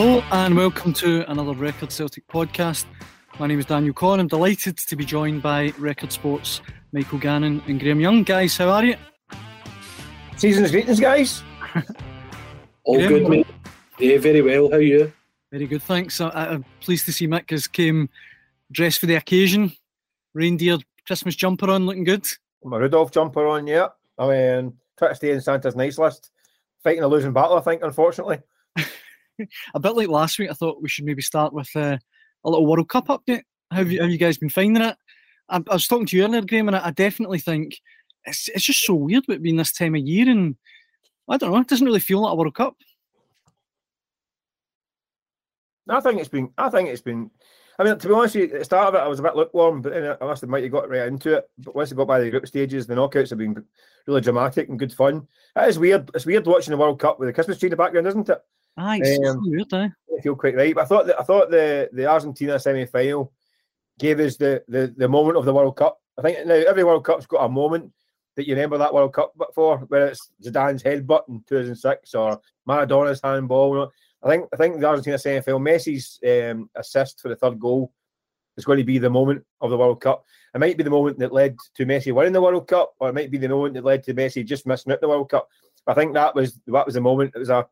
Hello and welcome to another Record Celtic podcast. My name is Daniel Corn. I'm delighted to be joined by Record Sports Michael Gannon and Graham Young. Guys, how are you? Season's greetings, guys. All Graham, good, mate. Yeah, very well. How are you? Very good, thanks. I, I'm pleased to see Mick has came dressed for the occasion. Reindeer Christmas jumper on, looking good. My Rudolph jumper on, yeah. I mean, try to stay in Santa's nice list. Fighting a losing battle, I think, unfortunately. a bit like last week, I thought we should maybe start with uh, a little World Cup update. How have you, have you guys been finding it? I, I was talking to you earlier, Graham, and I, I definitely think it's, it's just so weird with being this time of year, and I don't know, it doesn't really feel like a World Cup. I think it's been. I think it's been. I mean, to be honest, at the start of it, I was a bit lukewarm, but then I must admit, you got right into it. But once you got by the group stages, the knockouts have been really dramatic and good fun. It is weird. It's weird watching the World Cup with the Christmas tree in the background, isn't it? Aye, Um, weird, eh? I feel quite right. But I thought that I thought the the Argentina semi final gave us the, the the moment of the World Cup. I think now every World Cup's got a moment that you remember that World Cup for, whether it's Zidane's headbutt in 2006 or Maradona's handball. I think I think the Argentina semi final, Messi's um, assist for the third goal is going to be the moment of the World Cup. It might be the moment that led to Messi winning the World Cup, or it might be the moment that led to Messi just missing out the World Cup. I think that was that was the moment. It was a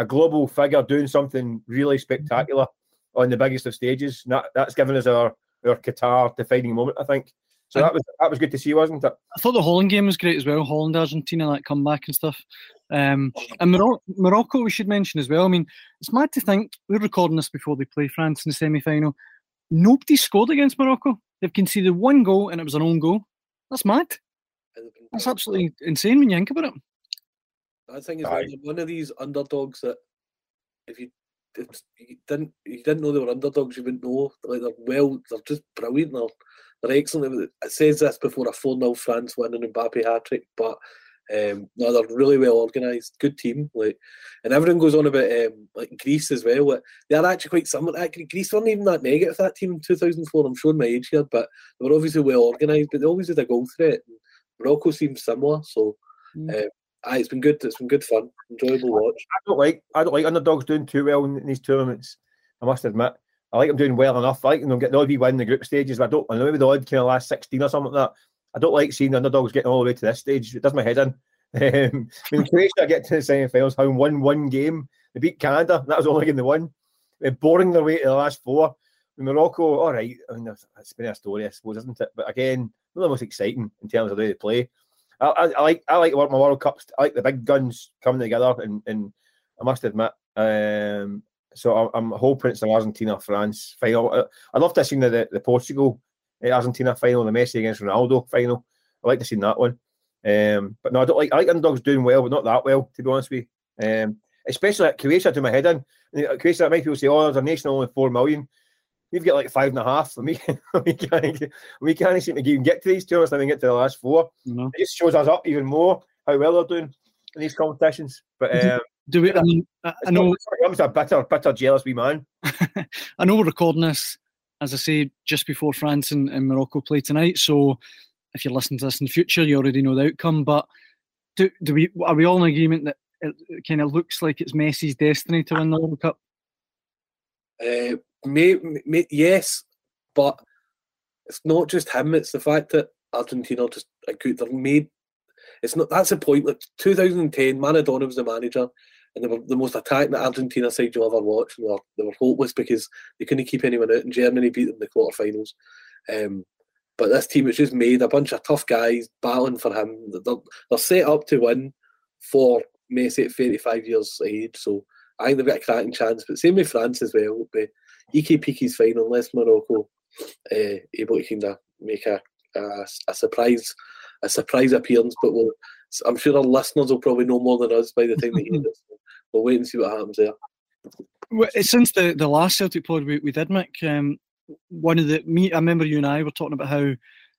a global figure doing something really spectacular on the biggest of stages. That, that's given us our, our Qatar defining moment, I think. So that was that was good to see, wasn't it? I thought the Holland game was great as well. Holland, Argentina, that comeback and stuff. Um, and Moro- Morocco, we should mention as well. I mean, it's mad to think we're recording this before they play France in the semi final. Nobody scored against Morocco. They've conceded one goal and it was an own goal. That's mad. That's absolutely insane when you think about it. I think it's Aye. one- one of these underdogs that if you, if you didn't you didn't know they were underdogs, you wouldn't know. Like they're well, they're just brilliant. They're, they're excellent. It says this before a 4 0 France win and Mbappe hat trick, but um, no, they're really well organised, good team. Like, and everyone goes on about um, like Greece as well. Like, they are actually quite similar. Actually, Greece weren't even that negative that team in 2004. I'm showing my age here, but they were obviously well organised. But they always had a goal threat. And Morocco seems similar, so. Mm. Um, aye, it's been good. It's been good fun, enjoyable watch. I don't like I don't like underdogs doing too well in, in these tournaments. I must admit. I like them doing well enough. I like them getting the odd wee win in the group stages, but I don't I know maybe the odd kind of last 16 or something like that. I don't like seeing the underdogs getting all the way to this stage. It does my head in. Um, when Croatia get to the semi-finals, having won one game, they beat Canada. That was only game they won. They're boring their way to the last four. In Morocco, all right. I mean, that's- that's been a story, I suppose, isn't it? But again, not the most exciting in terms of the way they play. I, I, like I like my World Cups. I like the big guns coming together, and, and I must admit, um, so I, I'm hoping it's the Argentina France final. I, I'd love to have seen the, the, Portugal uh, Argentina final, the Messi against Ronaldo final. I like to see that one. Um, but no, I don't like I like underdogs doing well, but not that well, to be honest with you. Um, especially at Croatia to my head in. At Croatia, many people say, "Oh, there's a nation only four million. We've got like five and a half. And we we can't we can't seem to even get to these tournaments. and then get to the last four. You know? It just shows us up even more how well they're doing in these competitions. But um, Do we? I mean, I, I know. I'm just a bitter, bitter, jealous wee man. I know we're recording this, as I say, just before France and, and Morocco play tonight. So if you're listening to this in the future, you already know the outcome. But do, do we are we all in agreement that it, it kind of looks like it's Messi's destiny to win the World Cup? Uh, may, may, yes, but it's not just him. It's the fact that Argentina just. They're made. It's not. That's the point. Like 2010, Maradona was the manager, and they were the most attacking Argentina side you'll ever watch. And they were, they were hopeless because they couldn't keep anyone out. And Germany beat them in the quarterfinals. Um, but this team is just made a bunch of tough guys battling for him. They're, they're set up to win for Messi at 35 years age. So I think they've got a cracking chance. But same with France as well. But EKPK's fine unless Morocco uh, able to kind of make a, a, a surprise a surprise appearance. But we'll, I'm sure our listeners will probably know more than us by the time they hear this. We'll wait and see what happens there. Well, since the, the last Celtic pod we, we did, Mick, um, one of the me I remember you and I were talking about how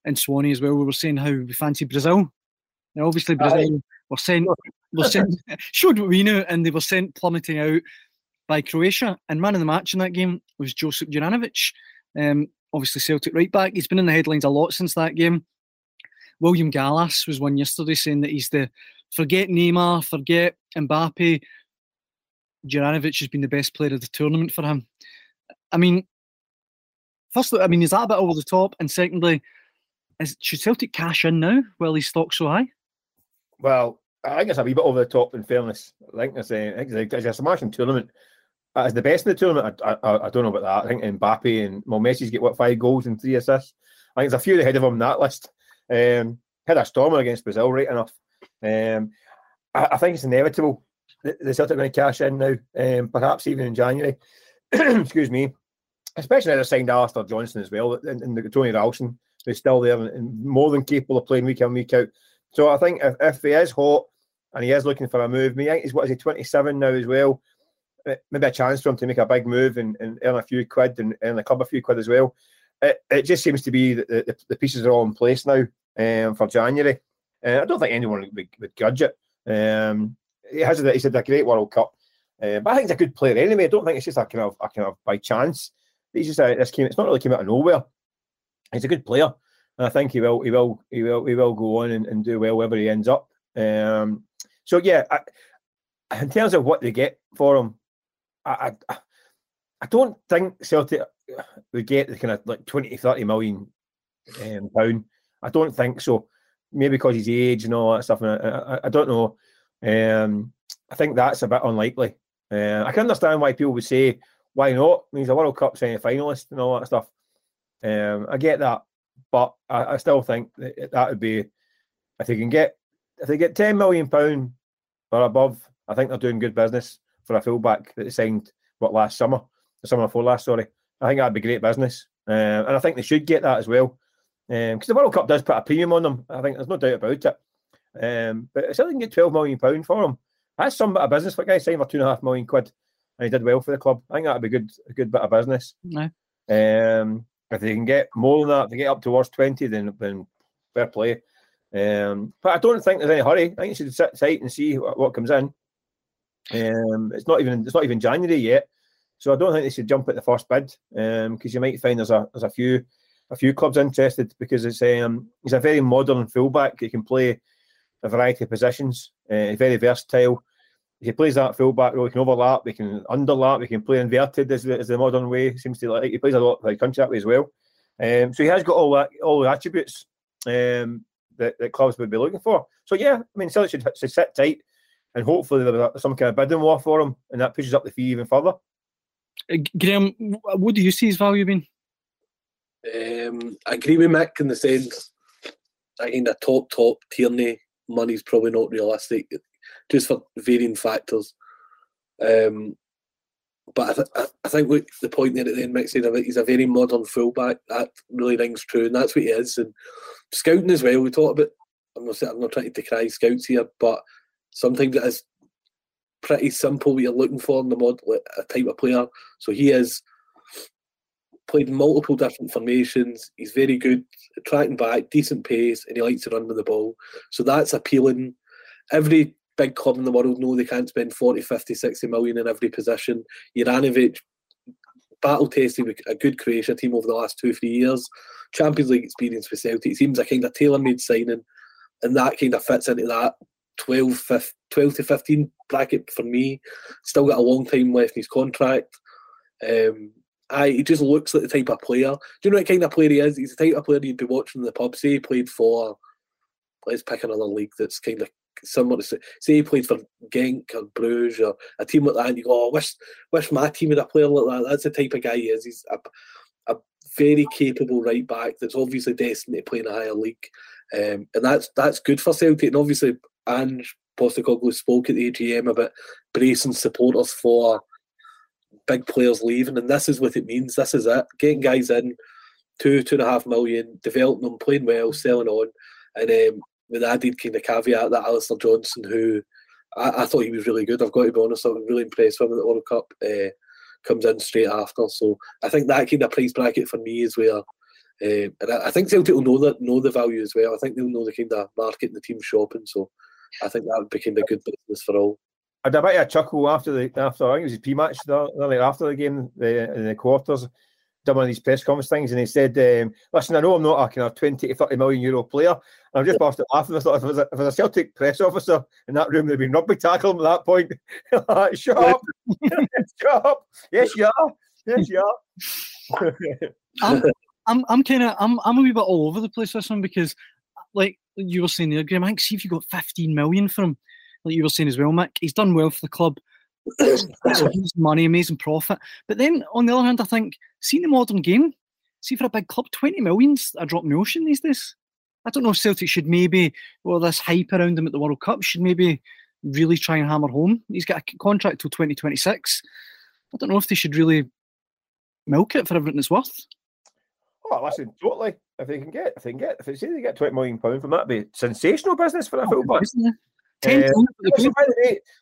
in Swanee as well we were saying how we fancy Brazil. Now obviously Brazil were sent were sent showed what we knew and they were sent plummeting out by Croatia. And man of the match in that game was Josip Juranovic. Um, obviously Celtic right back. He's been in the headlines a lot since that game. William Gallas was one yesterday saying that he's the forget Neymar, forget Mbappe. Juranovic has been the best player of the tournament for him. I mean, firstly, I mean, is that a bit over the top? And secondly, is, should Celtic cash in now while he's stock so high? Well, I think it's a wee bit over the top. In fairness, I think it's a, it's a smashing tournament. As the best in the tournament, I, I, I, don't know about that. I think Mbappe and well, Messi's get what five goals and three assists. I think there's a few ahead of him on that list. Um, had a stormer against Brazil, right enough. Um, I, I think it's inevitable that the Celtic are going to cash in now, um, perhaps even in January. Excuse me. Especially as I signed Alistair Johnston as well, and, and the Tony Ralston, who's still there and, and, more than capable of playing week in, week out. So I think if, if he is hot and he is looking for a move, me, he's what is he, 27 now as well. Uh, maybe a chance for him to make a big move and, and earn a few quid and earn a couple of few quid as well. It, it just seems to be that the, the, pieces are all in place now um, for January. Uh, I don't think anyone would, would grudge it. Um, he has a, he's had a great World Cup, uh, but I think he's a good player anyway. I don't think it's just a kind of a kind of by chance. He's just a, this came. It's not really came out of nowhere. He's a good player, and I think he will he will he will he will go on and, and do well wherever he ends up. Um, so yeah, I, in terms of what they get for him, I, I I don't think Celtic would get the kind of like 20, 30 million um, pound. I don't think so. Maybe because his age and all that stuff. And I, I, I don't know. Um, I think that's a bit unlikely. Uh, I can understand why people would say, why not? I mean, he's a World Cup semi finalist and all that stuff. Um, I get that. But I, I still think that, that would be, if they can get, if they get £10 million or above, I think they're doing good business for a fullback that they signed, what, last summer? The summer before last, sorry. I think that'd be great business. Um, and I think they should get that as well. Because um, the World Cup does put a premium on them. I think there's no doubt about it. Um, but if they can get twelve million pound for him, that's some bit of business for a guy signed for two and a half million quid, and he did well for the club. I think that'd be good, a good bit of business. No. Um, if they can get more than that, if they get up towards twenty, then then fair play. Um, but I don't think there's any hurry. I think you should sit tight and see what, what comes in. Um, it's not even it's not even January yet, so I don't think they should jump at the first bid because um, you might find there's a there's a few a few clubs interested because it's um he's a very modern fullback. He can play a variety of positions. Uh, very versatile. If he plays that fullback role, he can overlap, he can underlap, he can play inverted as the, as the modern way seems to like. He plays a lot like country that way as well. Um, so he has got all that all the attributes um, that, that clubs would be looking for. So yeah, I mean, Celtic should, should sit tight and hopefully there's some kind of bidding war for him, and that pushes up the fee even further. Uh, Graham, what do you see his value being? Um, I agree with Mick in the sense I think a top top Tierney money's probably not realistic, just for varying factors. Um, but I, th- I think what the point there at the end, Mick said he's a very modern fullback. That really rings true, and that's what he is. And scouting as well. We talk about. I'm not I'm not trying to decry scouts here, but sometimes it is pretty simple what you're looking for in the mod a type of player. So he has played multiple different formations. He's very good at tracking back, decent pace, and he likes to run with the ball. So that's appealing. Every big club in the world know they can't spend 40, 50, 60 million in every position. Juranovic battle tested with a good Croatia team over the last two, three years. Champions League experience with Celtic. It seems a kind of tailor made signing, and that kind of fits into that 12, 15, 12 to 15 bracket for me. Still got a long time left in his contract. Um, I, he just looks like the type of player. Do you know what kind of player he is? He's the type of player you'd be watching in the pub. Say he played for, let's pick another league that's kind of similar to say, say he played for Genk or Bruges or a team like that, and you go, oh, wish, wish my team had a player like that. That's the type of guy he is. He's a, a very capable right back that's obviously destined to play in a higher league, um, and that's that's good for Celtic. And obviously, Ange Postecoglou spoke at the AGM about bracing supporters for big players leaving, and this is what it means. This is it. Getting guys in, two, two and a half million, developing them, playing well, selling on, and um, with added kind of caveat that Alistair Johnston, who I, I, thought he was really good. I've got to be honest, I was really impressed with him at the World Cup. Uh, comes in straight after, so I think that kind of price bracket for me is where. Uh, and I, think Celtic will know that know the value as well. I think they'll know the kind of market and the team shopping. So I think that would be kind of good business for all. I had a a chuckle after the after I think it was his pre-match after the game the, in the quarters done one of these press conference things and he said, um, listen, I know I'm not a kind of 20 to 30 million euro player. And I'm just busted laughing. I thought if I, was a, if I was a Celtic press officer in that room, there'd been rugby tackle at that point. Shut up. Shut up. Yes, you are. Yes, you are. I'm, I'm, I'm kind of, I'm, I'm a wee bit all over the place with this one because, like you were saying there, Graham, I think see if you got 15 million from, like you were saying as well, Mick, he's done well for the club amazing money, amazing profit. But then on the other hand, I think seeing the modern game, see for a big club, 20 million's a drop in the ocean these days. I don't know if Celtic should maybe, well, this hype around him at the World Cup should maybe really try and hammer home. He's got a contract till 2026. I don't know if they should really milk it for everything it's worth. Oh, listen, totally. If they can get, if they can get, if they say they get 20 million pound from that, be sensational business for a oh, football. Ten uh, listen,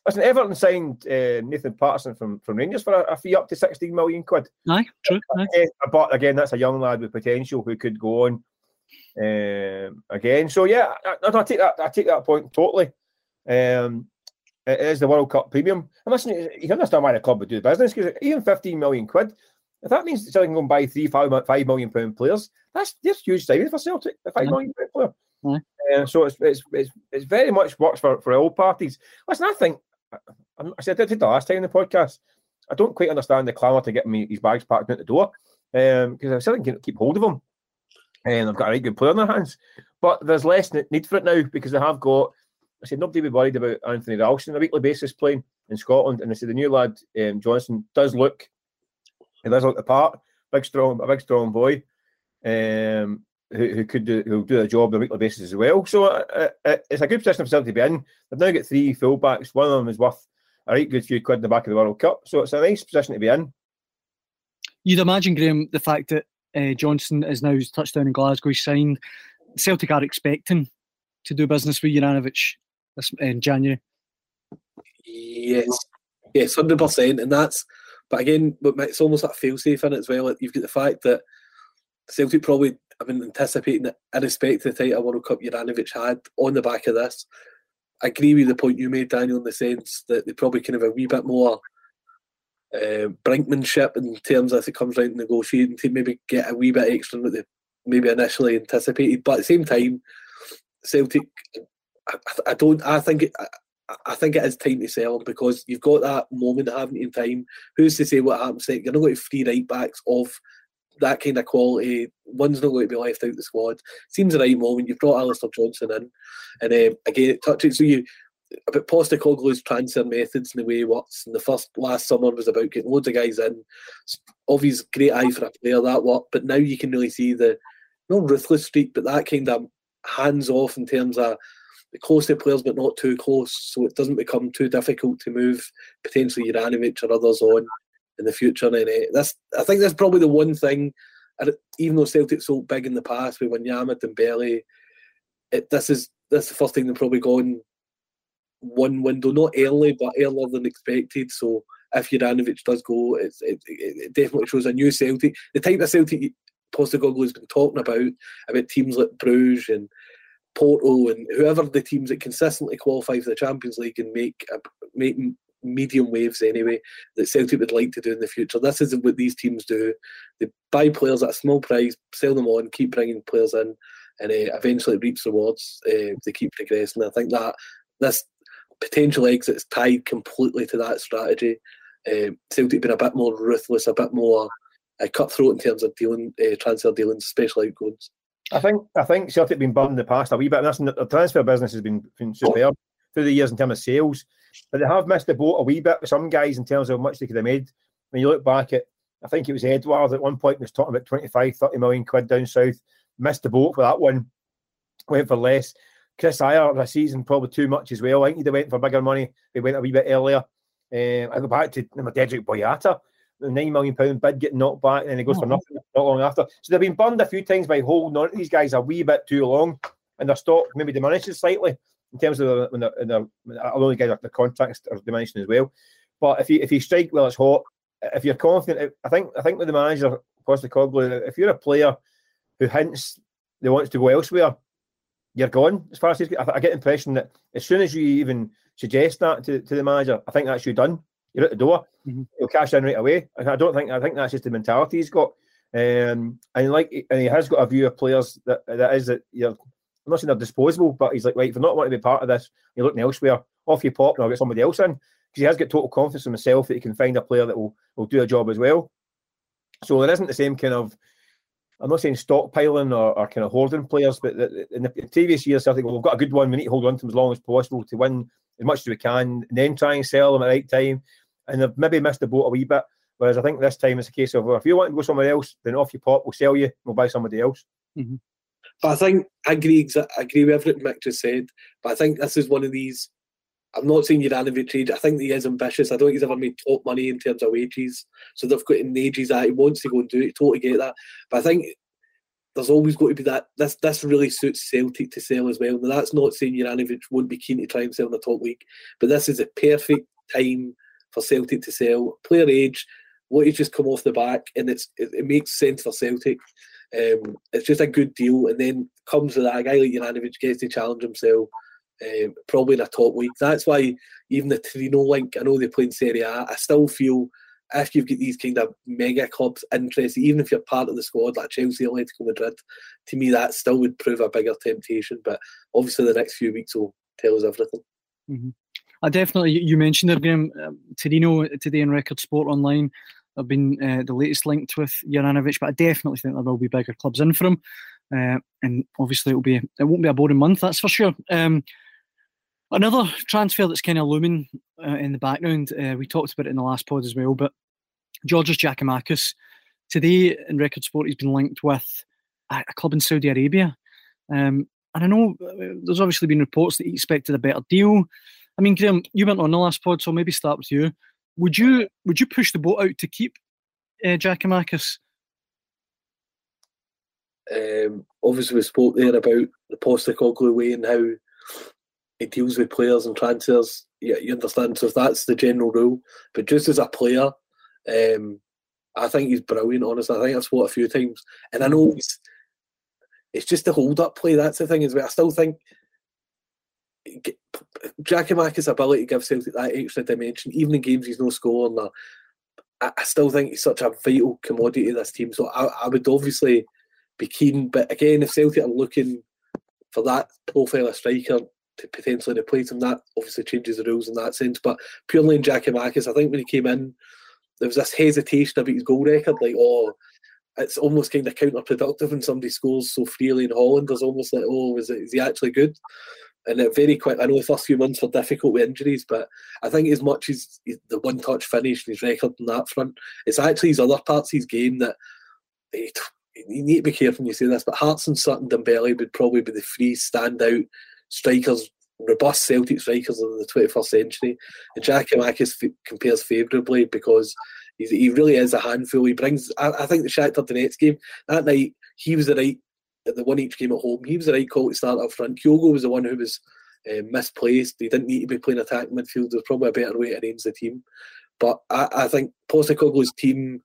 listen, Everton signed uh, Nathan Patterson from, from Rangers for a, a, fee up to 16 million quid. Aye, true. Aye. Uh, but again, that's a young lad with potential who could go on um, again. So yeah, I, I, take that. I take that point totally. Um, it is the World Cup premium. And listen, you can understand why the club would do business because even 15 million quid, if that means Celtic can go and buy three, five, five million pound players, that's that's huge savings for Celtic. A five million pound player. Uh, so it's, it's it's it's very much works for, for all parties. Listen, I think I, said I did the last time in the podcast. I don't quite understand the clamour to get me his bags packed out the door because um, I still can keep hold of him, and I've got a very good player in their hands. But there's less need for it now because they have got. I said nobody be worried about Anthony Ralston on a weekly basis playing in Scotland, and I said the new lad um, Johnston does look, he does look the part, big strong, a big strong boy. Um, who, who could do who do a job on a weekly basis as well. So uh, uh, it's a good position for Celtic to be in. They've now got three fullbacks. One of them is worth a right good few quid in the back of the World Cup. So it's a nice position to be in. You'd imagine, Graham, the fact that uh, Johnston is now touchdown in Glasgow, he's signed. Celtic are expecting to do business with Juranovic this in January. Yes, yes, hundred percent, and that's. But again, it's almost like fail safe in it as well. You've got the fact that Celtic probably I've been anticipating that, irrespective of the title World Cup Juranovic had on the back of this. I agree with the point you made, Daniel, in the sense that they probably kind of a wee bit more uh, brinkmanship in terms if it comes round to negotiating to maybe get a wee bit extra than they maybe initially anticipated. But at the same time, Celtic, I, I don't, I think it, I, I think it is time to sell them because you've got that moment, haven't you, in time. Who's to say what happens? You're not going to free right backs of that kind of quality. One's not going to be left out the squad. Seems the right moment. You've brought Alistair Johnston in, and um, again, it touches so you about Postecoglou's transfer methods and the way he works. And the first last summer was about getting loads of guys in. Obviously, great eye for a player that worked, but now you can really see the not ruthless streak, but that kind of hands off in terms of close to players, but not too close, so it doesn't become too difficult to move potentially Juranovic or others on in the future. And that's I think that's probably the one thing. Even though Celtic so big in the past with Wanyama and Belly, it, this is this the first thing they're probably gone one window, not early, but earlier than expected. So if Juranovic does go, it, it, definitely shows a new Celtic. The type of Celtic Postecoglou has been talking about, about teams like Bruges and Porto and whoever the teams that consistently qualify for the Champions League and make a make medium waves anyway that Celtic would like to do in the future. This isn't what these teams do. They buy players at a small price, sell them on, keep bringing players in, and uh, eventually reaps rewards. Uh, they keep progressing. I think that this potential exit is tied completely to that strategy. Uh, Celtic been a bit more ruthless, a bit more uh, cutthroat in terms of dealing uh, transfer dealings, especially outgoings. I think I think Celtic been burned in the past a wee bit. And the transfer business has been, been superb through the years in terms of sales. But they have missed the boat a wee bit with some guys in terms of how much they could have made. When you look back at, I think it was Edouard at one point was talking about 25, 30 million quid down south. Missed the boat for that one. Went for less. Chris Ajer, a season probably too much as well. I think he went for bigger money. They went a wee bit earlier. Um, I go back to Dedryck Boyata. the nine million pound bid getting knocked back, and then he goes oh. for nothing not long after. So they've been burned a few times by holding on to these guys a wee bit too long, and their stock maybe diminishes slightly in terms of when they're, when they're, when get the contracts are diminishing as well. But if you if you strike while it's hot, if you're confident, I think I think with the manager Postecoglou, if you're a player who hints they wants to go elsewhere, you're gone. As far as I get the impression that as soon as you even suggest that to, to the manager, I think that's you done. You're at the door. Mm-hmm. He'll cash in right away. I don't think. I think that's just the mentality he's got. Um, and like, and he has got a view of players that that is that you're. I'm not saying they're disposable, but he's like, right, if you're not wanting to be part of this, you're looking elsewhere. Off you pop, and I'll get somebody else in because he has got total confidence in himself that he can find a player that will will do a job as well. So there isn't the same kind of I'm not saying stockpiling or, or kind of hoarding players, but in the previous years, I think well, we've got a good one. We need to hold on to them as long as possible to win as much as we can, and then try and sell them at the right time. And they've maybe missed the boat a wee bit. Whereas I think this time it's a case of well, if you want to go somewhere else, then off you pop, we'll sell you, we'll buy somebody else. Mm-hmm. But I think I agree. I agree with everything Mick just said. But I think this is one of these I'm not saying Juranovic trade. I think he is ambitious. I don't think he's ever made top money in terms of wages. So they've got in wages that he wants to go and do it. Totally get that. But I think there's always got to be that. This this really suits Celtic to sell as well. Now that's not saying Juranovic won't be keen to try and sell in the top league, but this is a perfect time for Celtic to sell. Player age, what he's just come off the back, and it's it, it makes sense for Celtic. Um, it's just a good deal, and then comes that a guy like Juranovic gets to challenge himself um, probably in a top league. That's why even the Torino link, I know they play in Serie A, I still feel if you've got these kind of mega clubs interested, even if you're part of the squad like Chelsea, Atletico Madrid, to me that still would prove a bigger temptation. But obviously, the next few weeks will tell us everything. Mm-hmm. I definitely, you mentioned there, Graham, um, Torino today in Record Sport Online have been uh, the latest linked with Juranovic, but I definitely think there will be bigger clubs in for him. Uh, and obviously, it'll be it won't be a boring month, that's for sure. Um, Another transfer that's kind of looming uh, in the background, uh, we talked about it in the last pod as well, but Georges Giakoumakis, today in Record Sport, he's been linked with a, a club in Saudi Arabia. Um, and I know uh, there's obviously been reports that he expected a better deal. I mean, Graham, you went on the last pod, so maybe start with you. Would you would you push the boat out to keep uh, Giakoumakis? Um, obviously, we spoke there about the Postecoglou way and how he deals with players and transfers. Yeah, you understand. So that's the general rule. But just as a player, um, I think he's brilliant. Honestly, I think I've what a few times, and I know he's. It's just the hold-up play. That's the thing. Is I still think Giakoumakis' ability to give Celtic that extra dimension, even in games he's no scoring. I, I still think he's such a vital commodity to this team. So I, I would obviously be keen. But again, if Celtic are looking for that profile of striker, to potentially replace him. That obviously changes the rules in that sense. But purely in Giakoumakis, I think when he came in, there was this hesitation about his goal record. Like, oh, it's almost kind of counterproductive when somebody scores so freely in Holland. There's almost like, oh, is, it, is he actually good? And it very quick. I know the first few months were difficult with injuries, but I think as much as the one-touch finish and his record on that front, it's actually his other parts of his game that eh, you need to be careful when you say this. But Hartson Sutton Dembele would probably be the three standout strikers, robust Celtic strikers of the 21st century. And Giakoumakis f- compares favourably because he really is a handful. He brings, I, I think the Shakhtar Donetsk game, that night, he was the right, the one each game at home, he was the right call to start up front. Kyogo was the one who was uh, misplaced. He didn't need to be playing attack midfield. There's probably a better way to arrange the team. But I, I think Postecoglou's team,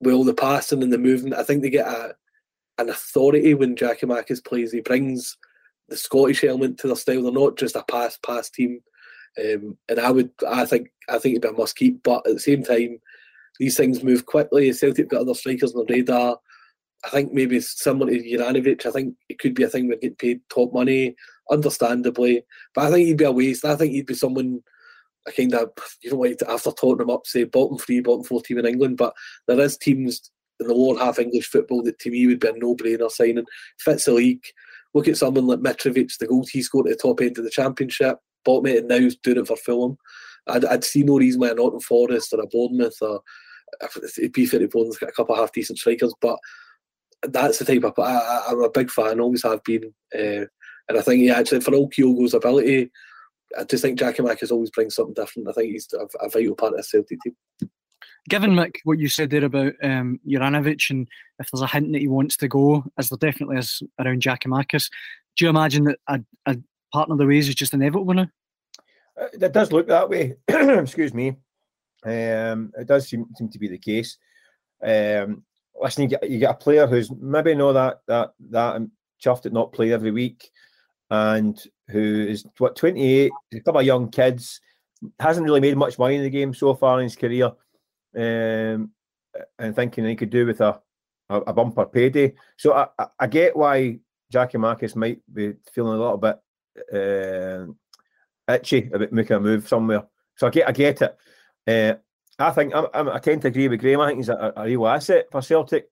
with all the passing and the movement, I think they get a, an authority when Giakoumakis plays. He brings the Scottish element to their style. They're not just a pass pass team. Um, and I would, I think, I think it'd be a must keep. But at the same time, these things move quickly. Celtic got other strikers on the radar. I think maybe similar to Juranovic. I think it could be a thing where get paid top money, understandably. But I think he'd be a waste. I think he'd be someone. I kind of, you know, like after Tottenham up, say bottom three, bottom four team in England. But there is teams in the lower half English football that to me would be a no-brainer signing. Fits the league. Look at someone like Mitrovic, the goals he scored at the top end of the championship, bottom and now doing it for Fulham. I'd, I'd see no reason why a Nottingham Forest or a Bournemouth or it'd be fit Bournemouth got a couple of half decent strikers, but that's the type of I, am a big fan, always have been, uh, and I think yeah, actually for all Kyogo's ability, I just think Giakoumakis always brings something different. I think he's a, a vital part of the Celtic team. given Mick what you said there about um, Juranovic and if there's a hint that he wants to go, as there definitely is around Giakoumakis, do you imagine that a, a partner of the ways is just inevitable now? Uh, it does look that way. Excuse me. Um, it does seem, seem to be the case. Um, listen, you get, you get a player who's maybe not that that that chuffed at not play every week, and who is what 28, a couple of young kids, hasn't really made much money in the game so far in his career, um, and thinking he could do with a, a, a bumper payday. So I, I, get why Giakoumakis might be feeling a little bit uh, itchy about making a move somewhere. So I get I get it. Uh, I think I'm, I'm, i tend to agree with Graham. I think he's a, a real asset for Celtic,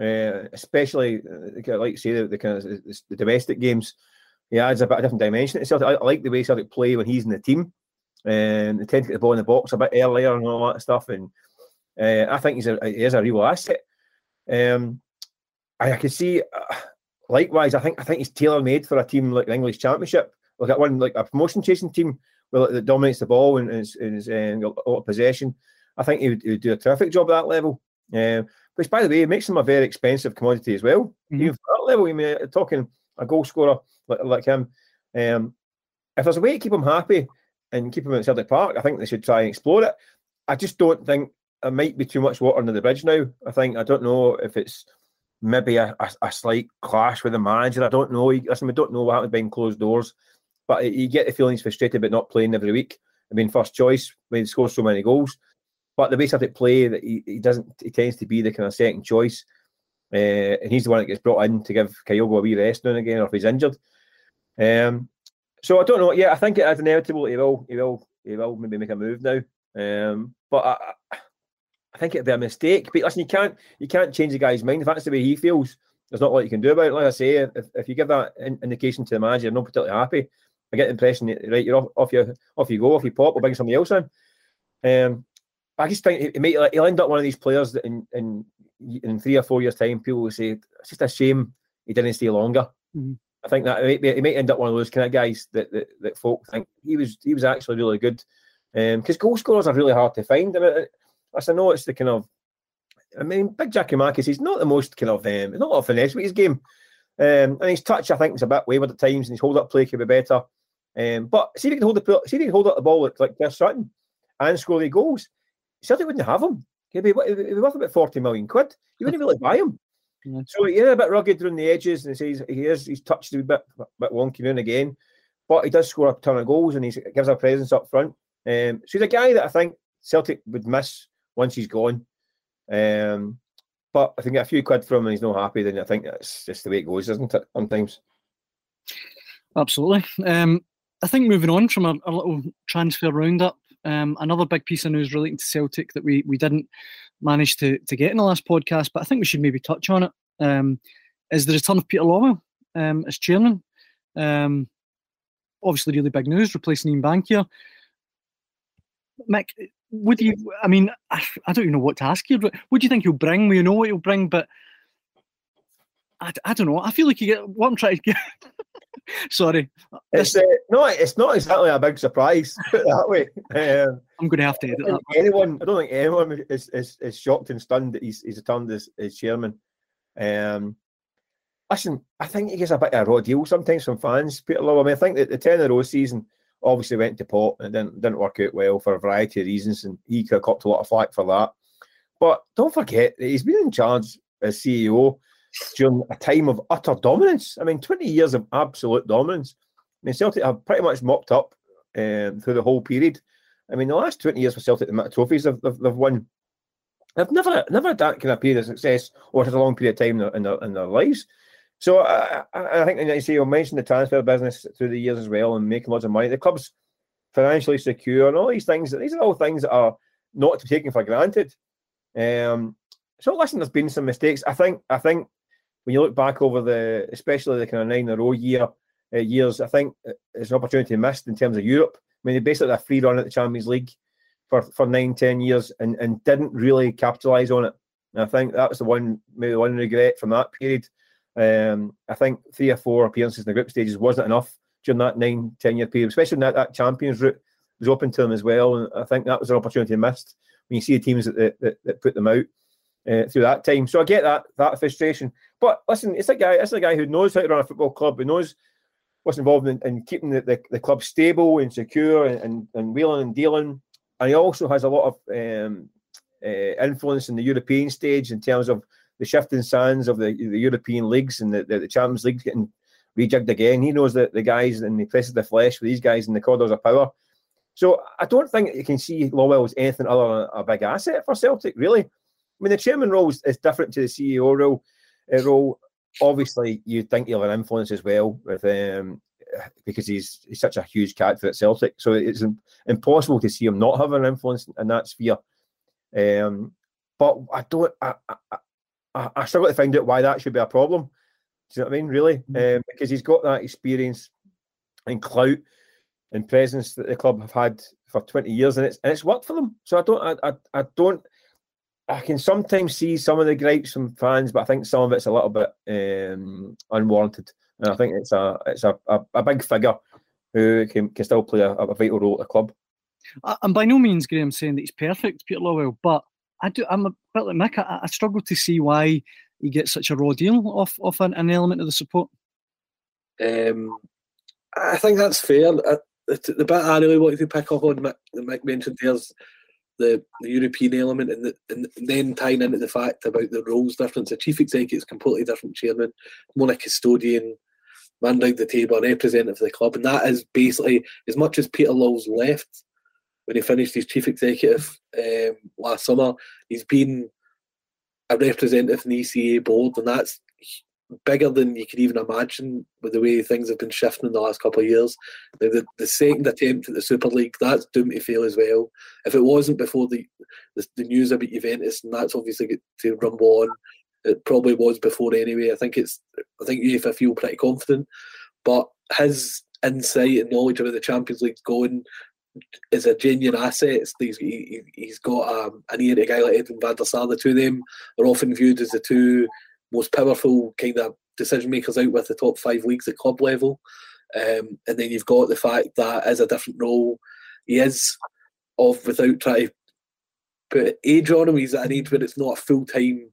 uh, especially uh, like you say the, the kind of the domestic games. He adds a bit of different dimension to Celtic. I, I like the way Celtic play when he's in the team, and they tend to get the ball in the box a bit earlier and all that stuff. And uh, I think he's a he is a real asset. Um, I, I can see. Uh, likewise, I think I think he's tailor made for a team like the English Championship, like at one like a promotion chasing team where that dominates the ball and is uh, got a lot of possession. I think he would, he would do a terrific job at that level. Um, which, by the way, makes him a very expensive commodity as well. Mm-hmm. Even for that level, I mean, uh, talking a goal scorer like, like him, um, if there's a way to keep him happy and keep him at Celtic Park, I think they should try and explore it. I just don't think it might be too much water under the bridge now. I think I don't know if it's maybe a, a, a slight clash with the manager. I don't know. Listen, we don't know what happened behind closed doors, but you get the feeling he's frustrated about not playing every week. I mean, first choice when he scores so many goals. But the way Celtic play, that he, he doesn't, he tends to be the kind of second choice, uh, and he's the one that gets brought in to give Kyogo a wee rest now and again, or if he's injured. Um, so I don't know. Yeah, I think it is inevitable. He will, he will, he will maybe make a move now. Um, but I, I think it'd be a mistake. But listen, you can't, you can't change the guy's mind if that's the way he feels. There's not a lot you can do about it. Like I say, if, if you give that in, indication to the manager, not particularly happy. I get the impression, that, right, you're off, off you, off you go, off you pop, we'll bring somebody else in. Um, I just think he may he'll end up one of these players that in in in three or four years' time, people will say it's just a shame he didn't stay longer. Mm-hmm. I think that he might, might end up one of those kind of guys that, that, that folk think he was he was actually really good. Because um, goal scorers are really hard to find. I mean, as I know, it's the kind of I mean, Big Giakoumakis, he's not the most kind of um, not a lot of finesse with his game. Um, and his touch, I think, is a bit wayward at times, and his hold up play could be better. Um, but see if he can hold the see if he can hold up the ball like, like Chris Sutton and score the goals. Celtic wouldn't have him. He'd be, he'd be worth about 40 million quid. You wouldn't be able to buy him. Yeah. So he's a bit rugged around the edges, and he is he's touched a bit bit wonky now and again, but he does score a ton of goals and he gives a presence up front. Um, so he's a guy that I think Celtic would miss once he's gone. Um, but if I get a few quid from him and he's not happy, then I think that's just the way it goes, isn't it? Sometimes. Absolutely. Um, I think moving on from a, a little transfer roundup, um, another big piece of news relating to Celtic that we we didn't manage to to get in the last podcast, but I think we should maybe touch on it. Um, is the return of Peter Lawwell um, as chairman? Um, obviously, really big news, replacing Ian Bankier. Mick, would you? I mean, I, I don't even know what to ask you. Do you think he'll bring? We know what he'll bring, but I, I don't know. I feel like you get what I'm trying to get. Sorry, it's uh, no, it's not exactly a big surprise. Put that way. Um, I'm going to have to edit that. Anyone, I don't think anyone is, is, is shocked and stunned that he's he's returned as, as chairman. Um, listen, I think he gets a bit of a raw deal sometimes from fans. Peter Lawwell. I mean, I think that the ten in a row season obviously went to pot and didn't didn't work out well for a variety of reasons, and he could have copped a lot of flack for that. But don't forget that he's been in charge as CEO during a time of utter dominance. I mean, 20 years of absolute dominance. I mean, Celtic have pretty much mopped up um, through the whole period. I mean, the last 20 years for Celtic, the amount of trophies they've, they've, they've won, they've never never had that kind of period of success or had a long period of time in their, in their, in their lives. So I, I, I think, you see, you mentioned the transfer business through the years as well and making lots of money. The club's financially secure and all these things. These are all things that are not to be taken for granted. Um, so listen, there's been some mistakes. I think I think when you look back over the, especially the kind of nine in a row year uh, years, I think it's an opportunity missed in terms of Europe. I mean, they basically had a free run at the Champions League for, for nine, ten years and, and didn't really capitalise on it. And I think that was the one, maybe one regret from that period. Um, I think three or four appearances in the group stages wasn't enough during that nine, ten year period, especially that, that Champions route was open to them as well. And I think that was an opportunity missed when you see the teams that that, that put them out uh, through that time. So I get that that frustration. But listen, it's a guy. It's a guy who knows how to run a football club. Who knows what's involved in, in keeping the, the, the, club stable and secure and, and, and wheeling and dealing. And he also has a lot of um, uh, influence in the European stage in terms of the shifting sands of the, the European leagues and the, the, the Champions League getting rejigged again. He knows that the guys and he presses the flesh with these guys in the corridors of power. So I don't think you can see Lawwell as anything other than a big asset for Celtic, really. I mean, the chairman role is, is different to the CEO role. Uh, role. Obviously, you'd think he'll have an influence as well with um, because he's he's such a huge character at Celtic. So it's impossible to see him not having an influence in that sphere. Um, but I don't. I, I, I, I struggle to find out why that should be a problem. Do you know what I mean? Really, mm-hmm. um, because he's got that experience and clout and presence that the club have had for twenty years, and it's and it's worked for them. So I don't. I, I, I don't. I can sometimes see some of the gripes from fans, but I think some of it's a little bit um, unwarranted. And I think it's a it's a, a, a big figure who can, can still play a, a vital role at the club. I'm by no means Graham saying that he's perfect, Peter Lawwell, but I do. I'm a bit like Mick. I, I struggle to see why he gets such a raw deal off off an, an element of the support. Um, I think that's fair. I, the, the, bit I really wanted to pick up on, Mick, Mick mentioned there's the, the European element, and, the, and then tying into the fact about the roles difference. The chief executive is completely different chairman, more like custodian, man down the table, representative of the club, and that is basically as much as Peter Lawwell's left when he finished his chief executive um, last summer. He's been a representative in the ECA board, and that's bigger than you could even imagine with the way things have been shifting in the last couple of years. The, the, second attempt at the Super League, that's doomed to fail as well. If it wasn't before the, the, the news about Juventus, and that's obviously got to rumble on, it probably was before anyway. I think it's, I think UEFA feel pretty confident, but his insight and knowledge about the Champions League going is a genuine asset. He's, he, has got um, an ear to a guy like Edwin van der Sar. The two of them are often viewed as the two most powerful kind of decision makers out with the top five leagues at club level. Um, and then you've got the fact that as a different role, he is of without trying to put age on him. He's at an age where it's not a full time.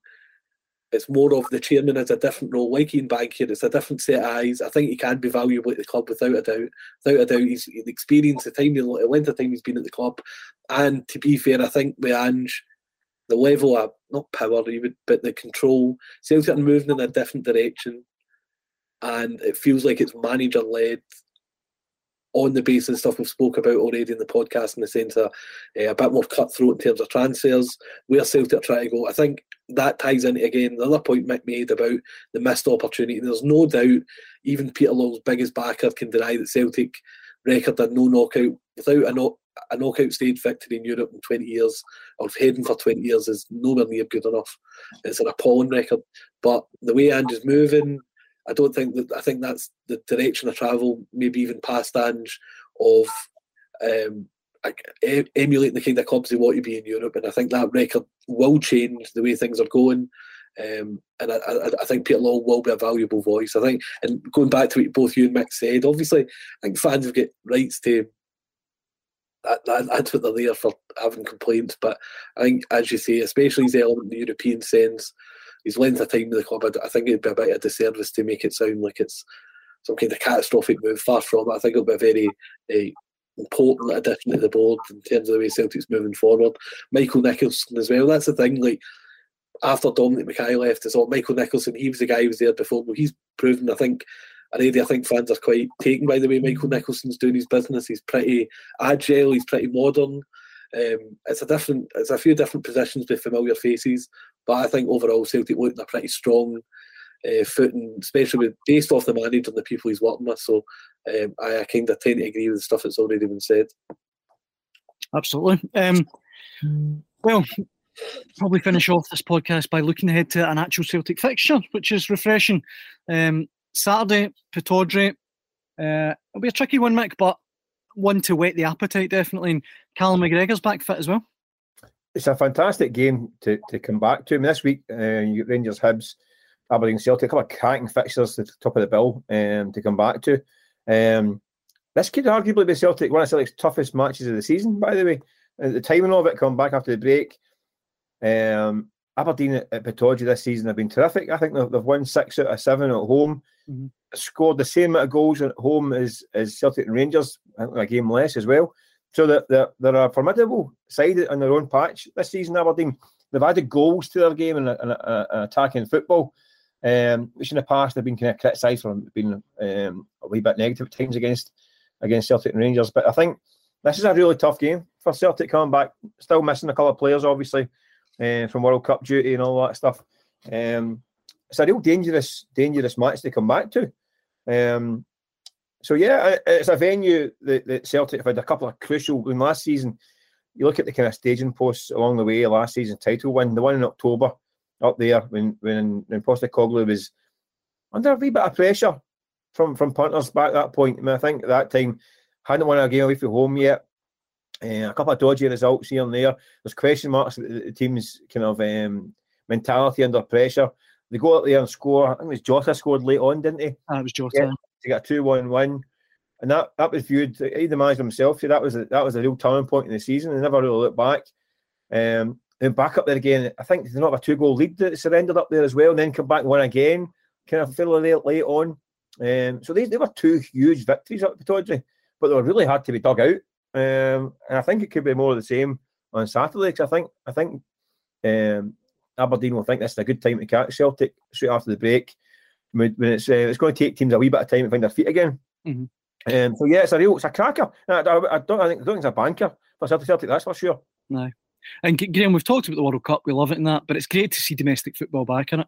It's more of the chairman as a different role, like Ian Bankier. It's a different set of eyes. I think he can be valuable at the club without a doubt. Without a doubt, he's the experience, the time, the length of time he's been at the club, and to be fair, I think with Ange, the level of not power even, but the control. Celtic are moving in a different direction, and it feels like it's manager led on the basis of stuff we've spoke about already in the podcast in the sense of uh, a bit more cutthroat in terms of transfers, where Celtic are trying to go. I think that ties into again the other point Mick made about the missed opportunity. There's no doubt even Peter Lawwell's biggest backer can deny that Celtic record a no knockout without a knock a knockout stage victory in Europe in 20 years, or heading for 20 years, is nowhere near good enough. It's an appalling record. But the way Ange moving, I don't think that I think that's the direction of travel, maybe even past Ange, of um, emulating the kind of clubs they want to be in Europe. And I think that record will change the way things are going. Um, and I, I, I, think Peter Law will be a valuable voice. I think, and going back to what both you and Mick said, obviously, I think fans have got rights to that, that, that's what they're there for having complaints. But I think, as you say, especially his element in the European sense, his length of time with the club, I, I think it'd be a bit of a disservice to make it sound like it's some kind of catastrophic move. Far from it. I think it'll be a very uh, important addition to the board in terms of the way Celtic's moving forward. Michael Nicholson as well. That's the thing. Like after Dominic McKay left, it's all Michael Nicholson. He was the guy who was there before. But he's proven, I think, I think fans are quite taken by the way Michael Nicholson's doing his business. He's pretty agile, he's pretty modern. Um, it's a different, it's a few different positions with familiar faces, but I think overall Celtic looked a pretty strong uh, footing, especially with, based off the manager and the people he's working with. So um, I, I kind of tend to agree with the stuff that's already been said. Absolutely. Um, well, probably finish off this podcast by looking ahead to an actual Celtic fixture, which is refreshing. Um, Saturday, Pittodrie. Uh, it'll be a tricky one, Mick, but one to whet the appetite, definitely. And Callum McGregor's back fit as well. It's a fantastic game to, to come back to. I mean, this week, uh, Rangers, Hibs, Aberdeen, Celtic, a couple of cracking fixtures at the top of the bill um, to come back to. Um, this could arguably be Celtic, one of Celtic's toughest matches of the season, by the way. the timing of it coming back after the break. Um, Aberdeen at, at this season have been terrific. I think they've, they've won six out of seven at home. Mm-hmm. Scored the same amount of goals at home as, as Celtic and Rangers, a game less as well. So that they're, they're, a formidable side in their own patch this season. Aberdeen they've added goals to their game and attacking football, um, which in the past they've been kind of criticised for being um, a wee bit negative at times against against Celtic and Rangers. But I think this is a really tough game for Celtic coming back. Still missing a couple of players, obviously, uh, from World Cup duty and all that stuff. Um, it's a real dangerous, dangerous match to come back to. Um, so yeah, it's a venue that, that, Celtic have had a couple of crucial. In last season, you look at the kind of staging posts along the way. Last season title win, the one in October up there when when when Postecoglou was under a wee bit of pressure from from punters back at that point. I, mean, I think at that time hadn't won a game away from home yet. Uh, a couple of dodgy results here and there. There's question marks about the team's kind of um, mentality under pressure. They go out there and score. I think it was Jota scored late on, didn't he? Ah, it was Jota. Yeah, to get a two-one win, and that that was viewed. He the manager himself said that was a, that was a real turning point in the season. They never really looked back. Um, then back up there again. I think they not have a two-goal lead that surrendered up there as well, and then come back and win again, kind of fairly late, late on. Um, so these they were two huge victories up at Pittodrie, but they were really hard to be dug out. Um, and I think it could be more of the same on Saturday because I think I think um, Aberdeen will think this is a good time to catch Celtic straight after the break. When it's uh, it's going to take teams a wee bit of time to find their feet again. Mm-hmm. Um, so yeah, it's a real, it's a cracker. I, I, I, don't, I think, I don't think it's a banker for Celtic. Celtic, that's for sure. No, and Graham, we've talked about the World Cup. We love it in that, but it's great to see domestic football back in it.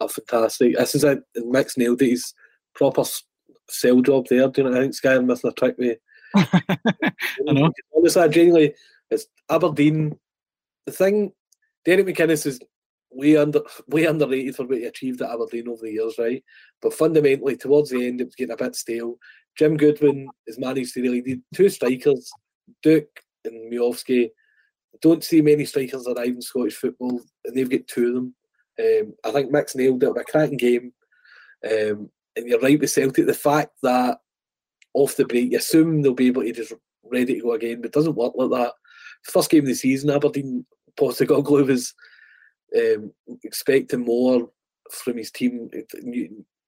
Oh, fantastic! This is a Mick's nailed it. He's proper sell job there. Do you know? I think Sky are missing a trick with. I know. Honestly, genuinely, it's Aberdeen. The thing, Derek McInnes is way under way underrated for what he achieved at Aberdeen over the years, right? But fundamentally, towards the end, it was getting a bit stale. Jim Goodwin has managed to really need two strikers, Duk and Miovski. Don't see many strikers arrive in Scottish football, and they've got two of them. Um, I think Max nailed it. with A cracking game. Um, and you're right with Celtic. The fact that off the break, you assume they'll be able to just ready to go again, but it doesn't work like that. First game of the season, Aberdeen Postecoglou was um, expecting more from his team.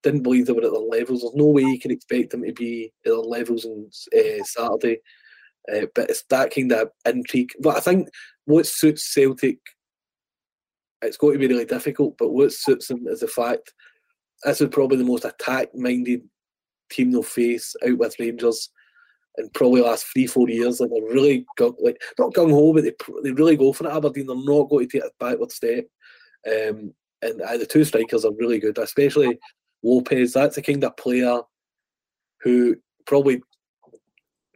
Didn't believe they were at their levels. There's no way you can expect them to be at their levels on uh, Saturday. Uh, but it's that kind of intrigue. But I think what suits Celtic, it's going to be really difficult. But what suits them is the fact this is probably the most attack-minded team they'll face out with Rangers in probably last three, four years. Like they're really gung, like not gung ho, but they they really go for it. Aberdeen, they're not going to take a backward step. Um, and uh, the two strikers are really good, especially Lopes. That's the kind of player who probably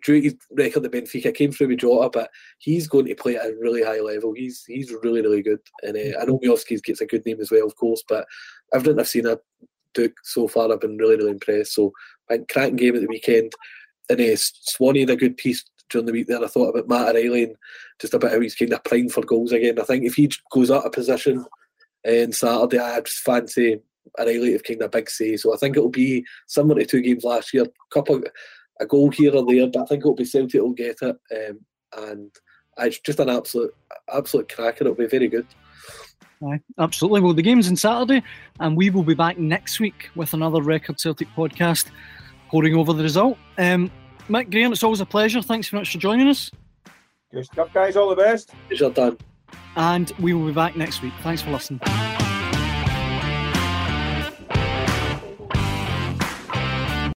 due his record at Benfica came through with Jota, but he's going to play at a really high level. He's he's really really good, and uh, I know Miovski gets a good name as well, of course. But everything I've seen a Duk so far, I've been really really impressed. So, I think cracking game at the weekend and uh, Swanee had a good piece during the week there. I thought about Matt O'Riley and just about how he's kind of primed for goals again. I think if he goes out of position on Saturday, I just fancy O'Riley to kind of big say. So I think it'll be similar to two games last year. a Couple a goal here or there, but I think it'll be Celtic will get it. Um, and it's just an absolute absolute cracker. It'll be very good. Aye, absolutely. Well, the game's on Saturday, and we will be back next week with another Record Celtic podcast poring over the result. Um, Mick Graham, it's always a pleasure. Thanks very much for joining us. Good stuff, guys. All the best. Good job, Dan. And we will be back next week. Thanks for listening.